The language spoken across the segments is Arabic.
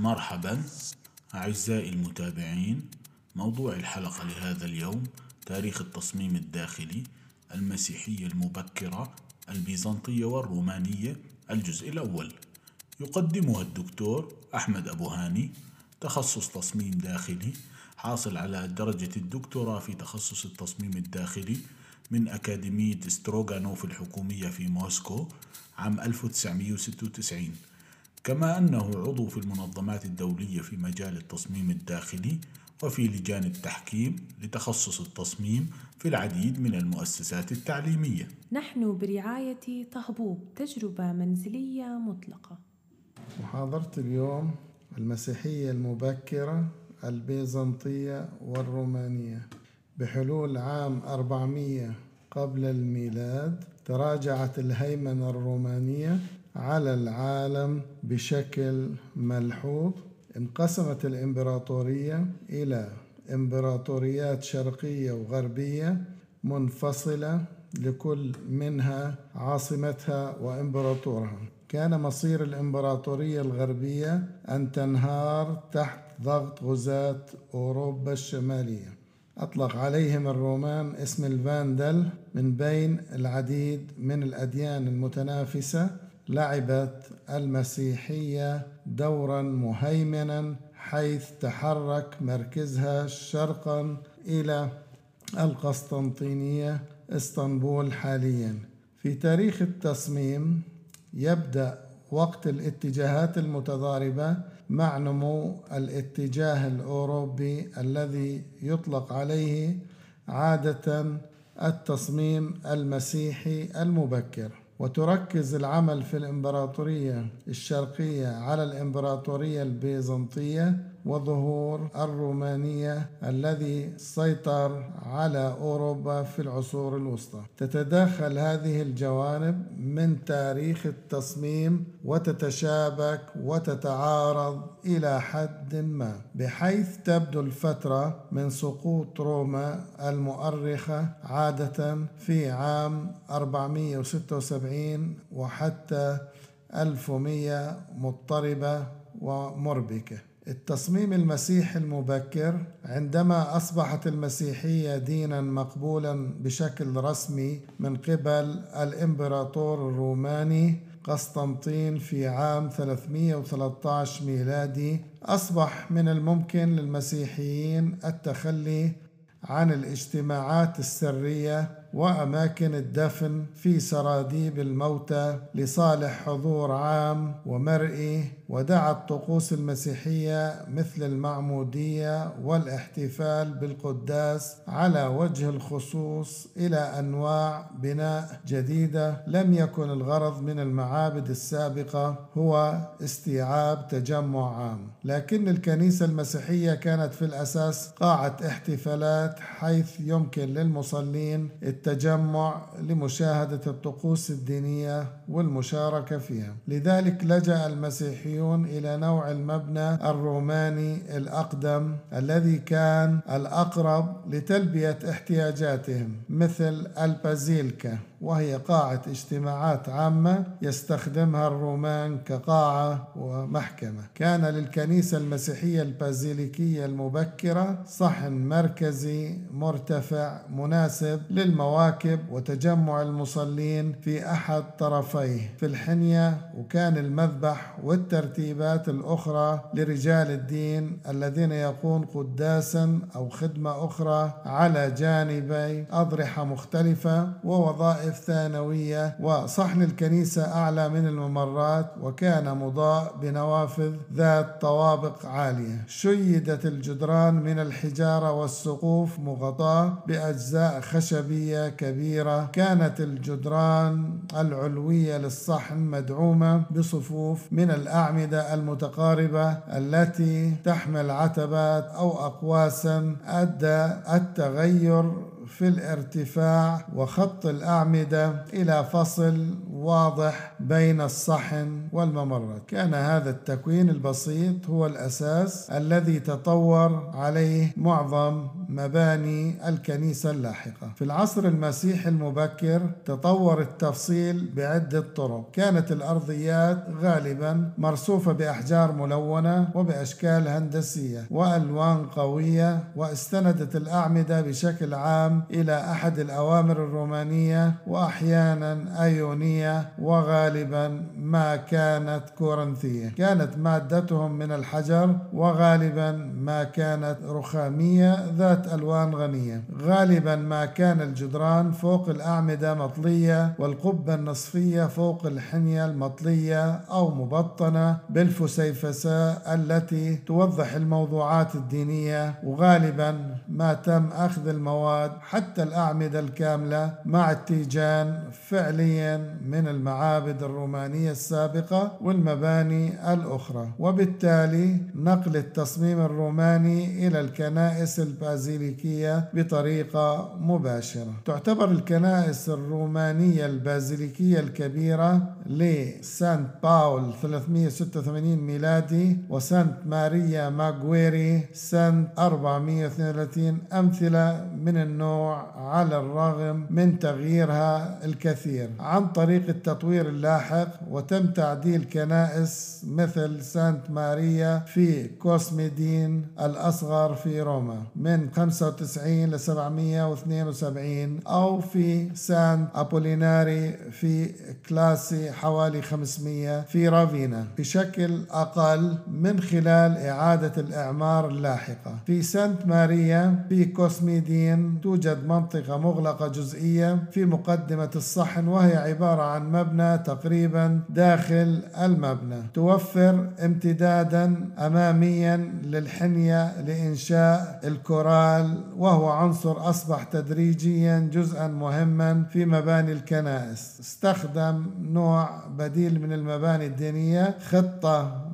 مرحبا أعزائي المتابعين موضوع الحلقة لهذا اليوم تاريخ التصميم الداخلي المسيحية المبكرة البيزنطية والرومانية الجزء الأول. يقدمها الدكتور أحمد أبو هاني تخصص تصميم داخلي حاصل على درجة الدكتوراه في تخصص التصميم الداخلي من أكاديمية ستروغانوف الحكومية في موسكو عام 1996 كما أنه عضو في المنظمات الدولية في مجال التصميم الداخلي وفي لجان التحكيم لتخصص التصميم في العديد من المؤسسات التعليمية. نحن برعاية طهبوب تجربة منزلية مطلقة. محاضرة اليوم المسيحية المبكرة البيزنطية والرومانية. بحلول عام 400 قبل الميلاد تراجعت الهيمنة الرومانية على العالم بشكل ملحوظ انقسمت الإمبراطورية إلى إمبراطوريات شرقية وغربية منفصلة لكل منها عاصمتها وإمبراطورها. كان مصير الإمبراطورية الغربية أن تنهار تحت ضغط غزاة أوروبا الشمالية. أطلق عليهم الرومان اسم الفاندل من بين العديد من الأديان المتنافسة لعبت المسيحية دورا مهيمنا حيث تحرك مركزها شرقا إلى القسطنطينية إسطنبول حاليا. في تاريخ التصميم يبدأ وقت الاتجاهات المتضاربة مع نمو الاتجاه الأوروبي الذي يطلق عليه عادة التصميم المسيحي المبكر. وتركز العمل في الإمبراطورية الشرقية على الإمبراطورية البيزنطية وظهور الرومانية الذي سيطر على أوروبا في العصور الوسطى. تتداخل هذه الجوانب من تاريخ التصميم وتتشابك وتتعارض إلى حد ما بحيث تبدو الفترة من سقوط روما المؤرخة عادة في عام 476 وحتى 1100 مضطربة ومربكة. التصميم المسيحي المبكر عندما أصبحت المسيحية دينا مقبولا بشكل رسمي من قبل الإمبراطور الروماني قسطنطين في عام 313 ميلادي أصبح من الممكن للمسيحيين التخلي عن الاجتماعات السرية وأماكن الدفن في سراديب الموتى لصالح حضور عام ومرئي ودعا الطقوس المسيحية مثل المعمودية والاحتفال بالقداس على وجه الخصوص إلى أنواع بناء جديدة لم يكن الغرض من المعابد السابقة هو استيعاب تجمع عام. لكن الكنيسة المسيحية كانت في الأساس قاعة احتفالات حيث يمكن للمصلين التجمع لمشاهدة الطقوس الدينية والمشاركة فيها. لذلك لجأ المسيحيون إلى نوع المبنى الروماني الأقدم الذي كان الأقرب لتلبية احتياجاتهم مثل البازيلكا. وهي قاعة اجتماعات عامة يستخدمها الرومان كقاعة ومحكمة. كان للكنيسة المسيحية البازيليكية المبكرة صحن مركزي مرتفع مناسب للمواكب وتجمع المصلين في أحد طرفيه في الحنية وكان المذبح والترتيبات الأخرى لرجال الدين الذين يقون قداسا أو خدمة أخرى على جانبي أضرحة مختلفة ووظائف وظائف ثانوية وصحن الكنيسة أعلى من الممرات وكان مضاء بنوافذ ذات طوابق عالية. شيدت الجدران من الحجارة والسقوف مغطاة بأجزاء خشبية كبيرة. كانت الجدران العلوية للصحن مدعومة بصفوف من الأعمدة المتقاربة التي تحمل عتبات أو أقواسا أدى التغير في الارتفاع وخط الأعمدة إلى فصل واضح بين الصحن والممرات كان هذا التكوين البسيط هو الأساس الذي تطور عليه معظم مباني الكنيسة اللاحقة. في العصر المسيحي المبكر تطور التفصيل بعدة طرق. كانت الأرضيات غالبا مرصوفة بأحجار ملونة وبأشكال هندسية وألوان قوية واستندت الأعمدة بشكل عام إلى أحد الأوامر الرومانية وأحيانا أيونية وغالبا ما كانت كورنثية. كانت مادتهم من الحجر وغالبا كانت رخامية ذات ألوان غنية. غالبا ما كان الجدران فوق الأعمدة مطلية والقبة النصفية فوق الحنية المطلية أو مبطنة بالفسيفساء التي توضح الموضوعات الدينية. وغالبا ما تم أخذ المواد حتى الأعمدة الكاملة مع التيجان فعليا من المعابد الرومانية السابقة والمباني الأخرى. وبالتالي نقل التصميم الروماني إلى الكنائس البازيليكية بطريقة مباشرة. تعتبر الكنائس الرومانية البازيليكية الكبيرة لسانت باول 386 ميلادي وسانت ماريا ماغويري سنة 432 أمثلة من النوع على الرغم من تغييرها الكثير. عن طريق التطوير اللاحق وتم تعديل كنائس مثل سانت ماريا في كوسميدين الأصغر في روما من 95 ل 772 أو في سانت أبوليناري في كلاسي حوالي 500 في رافينا بشكل أقل من خلال إعادة الإعمار اللاحقة. في سانت ماريا في كوسميدين توجد منطقة مغلقة جزئية في مقدمة الصحن وهي عبارة عن مبنى تقريبا داخل المبنى توفر امتدادا أماميا للحنية لإنشاء الكورال وهو عنصر أصبح تدريجيا جزءا مهما في مباني الكنائس. استخدم نوع بديل من المباني الدينية خطة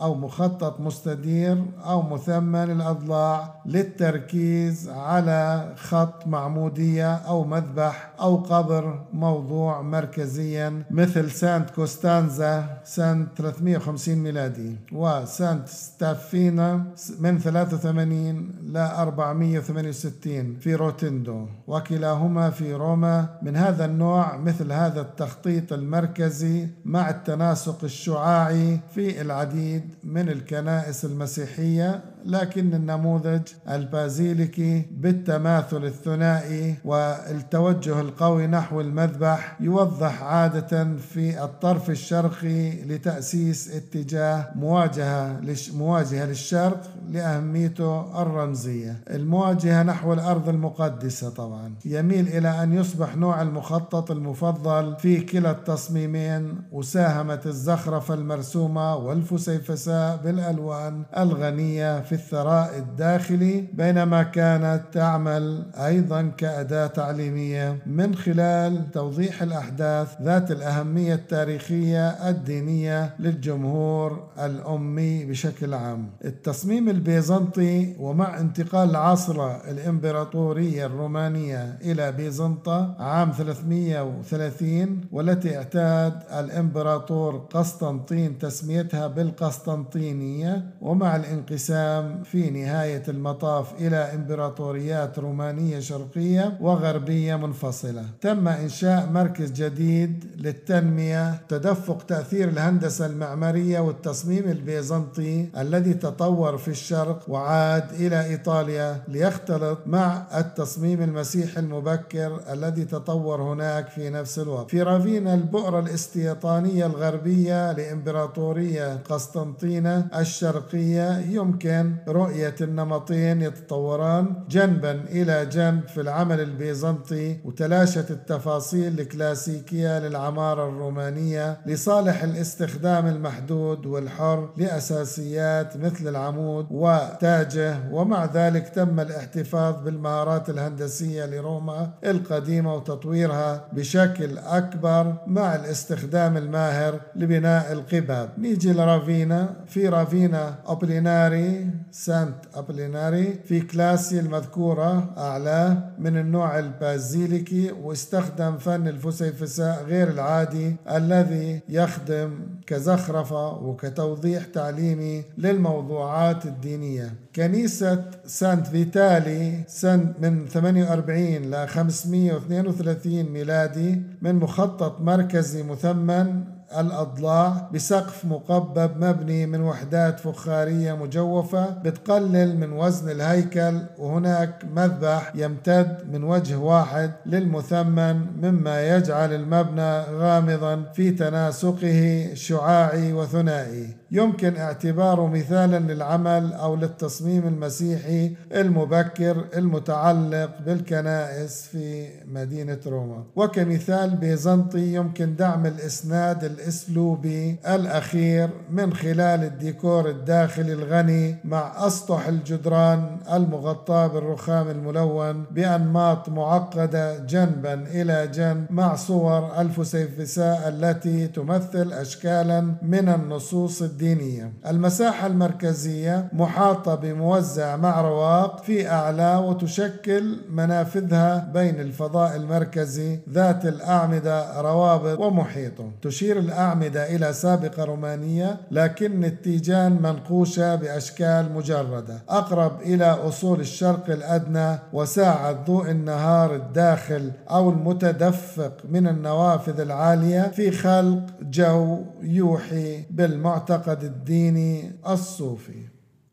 أو مخطط مستدير أو مثمن الأضلاع للتركيز على خط معمودية أو مذبح أو قبر موضوع مركزيا مثل سانت كوستانزا سنة 350 ميلادي وسانت ستافينا من 83 ل 468 في روتندو. وكلاهما في روما من هذا النوع مثل هذا التخطيط المركزي مع التناسق الشعاعي في العديد من الكنائس المسيحية لكن النموذج البازيليكي بالتماثل الثنائي والتوجه القوي نحو المذبح يوضح عادة في الطرف الشرقي لتأسيس اتجاه مواجهة مواجهة للشرق لأهميته الرمزية. المواجهة نحو الأرض المقدسة طبعا. يميل إلى أن يصبح نوع المخطط المفضل في كلا التصميمين وساهمت الزخرفة المرسومة والفسيفساء بالألوان الغنية في الثراء الداخلي بينما كانت تعمل أيضا كأداة تعليمية من خلال توضيح الأحداث ذات الأهمية التاريخية الدينية للجمهور الأمي بشكل عام. التصميم البيزنطي ومع انتقال العصر الإمبراطورية الرومانية إلى بيزنطة عام 330 والتي اعتاد الإمبراطور قسطنطين تسميتها بالقسطنطينية ومع الانقسام في نهاية المطاف إلى إمبراطوريات رومانية شرقية وغربية منفصلة. تم إنشاء مركز جديد للتنمية تدفق تأثير الهندسة المعمارية والتصميم البيزنطي الذي تطور في الشرق وعاد إلى إيطاليا ليختلط مع التصميم المسيحي المبكر الذي تطور هناك في نفس الوقت. في رافينا البؤرة الاستيطانية الغربية لإمبراطورية قسطنطينة الشرقية يمكن رؤية النمطين يتطوران جنبا إلى جنب في العمل البيزنطي وتلاشت التفاصيل الكلاسيكية للعمارة الرومانية لصالح الاستخدام المحدود والحر لأساسيات مثل العمود وتاجه ومع ذلك تم الاحتفاظ بالمهارات الهندسية لروما القديمة وتطويرها بشكل أكبر مع الاستخدام الماهر لبناء القباب. نيجي لرافينا في رافينا أوبليناري سانت أبليناري في كلاسي المذكورة أعلاه من النوع البازيليكي واستخدم فن الفسيفساء غير العادي الذي يخدم كزخرفة وكتوضيح تعليمي للموضوعات الدينية. كنيسة سانت فيتالي سنة من 48 ل 532 ميلادي من مخطط مركزي مثمن الأضلاع بسقف مقبب مبني من وحدات فخارية مجوفة بتقلل من وزن الهيكل وهناك مذبح يمتد من وجه واحد للمثمن مما يجعل المبنى غامضا في تناسقه شعاعي وثنائي. يمكن اعتباره مثالا للعمل أو للتصميم المسيحي المبكر المتعلق بالكنائس في مدينة روما. وكمثال بيزنطي يمكن دعم الإسناد الإسلوبي الأخير من خلال الديكور الداخلي الغني مع أسطح الجدران المغطاة بالرخام الملون بأنماط معقدة جنبا إلى جنب مع صور الفسيفساء التي تمثل اشكالا من النصوص الدينية الدينية. المساحة المركزية محاطة بموزع مع رواق في أعلى وتشكل منافذها بين الفضاء المركزي ذات الأعمدة روابط ومحيطه تشير الأعمدة إلى سابقة رومانية لكن التيجان منقوشة بأشكال مجردة. أقرب إلى أصول الشرق الأدنى وساعة ضوء النهار الداخل أو المتدفق من النوافذ العالية في خلق جو يوحي بالمعتقد. المعتقد الديني الصوفي.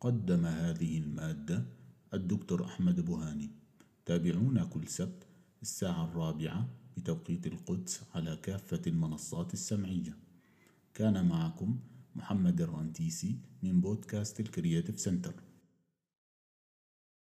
قدم هذه المادة الدكتور أحمد بوهاني. تابعونا كل سبت الساعة الرابعة بتوقيت القدس على كافة المنصات السمعية. كان معكم محمد الرنتيسي من بودكاست ال Creative Center.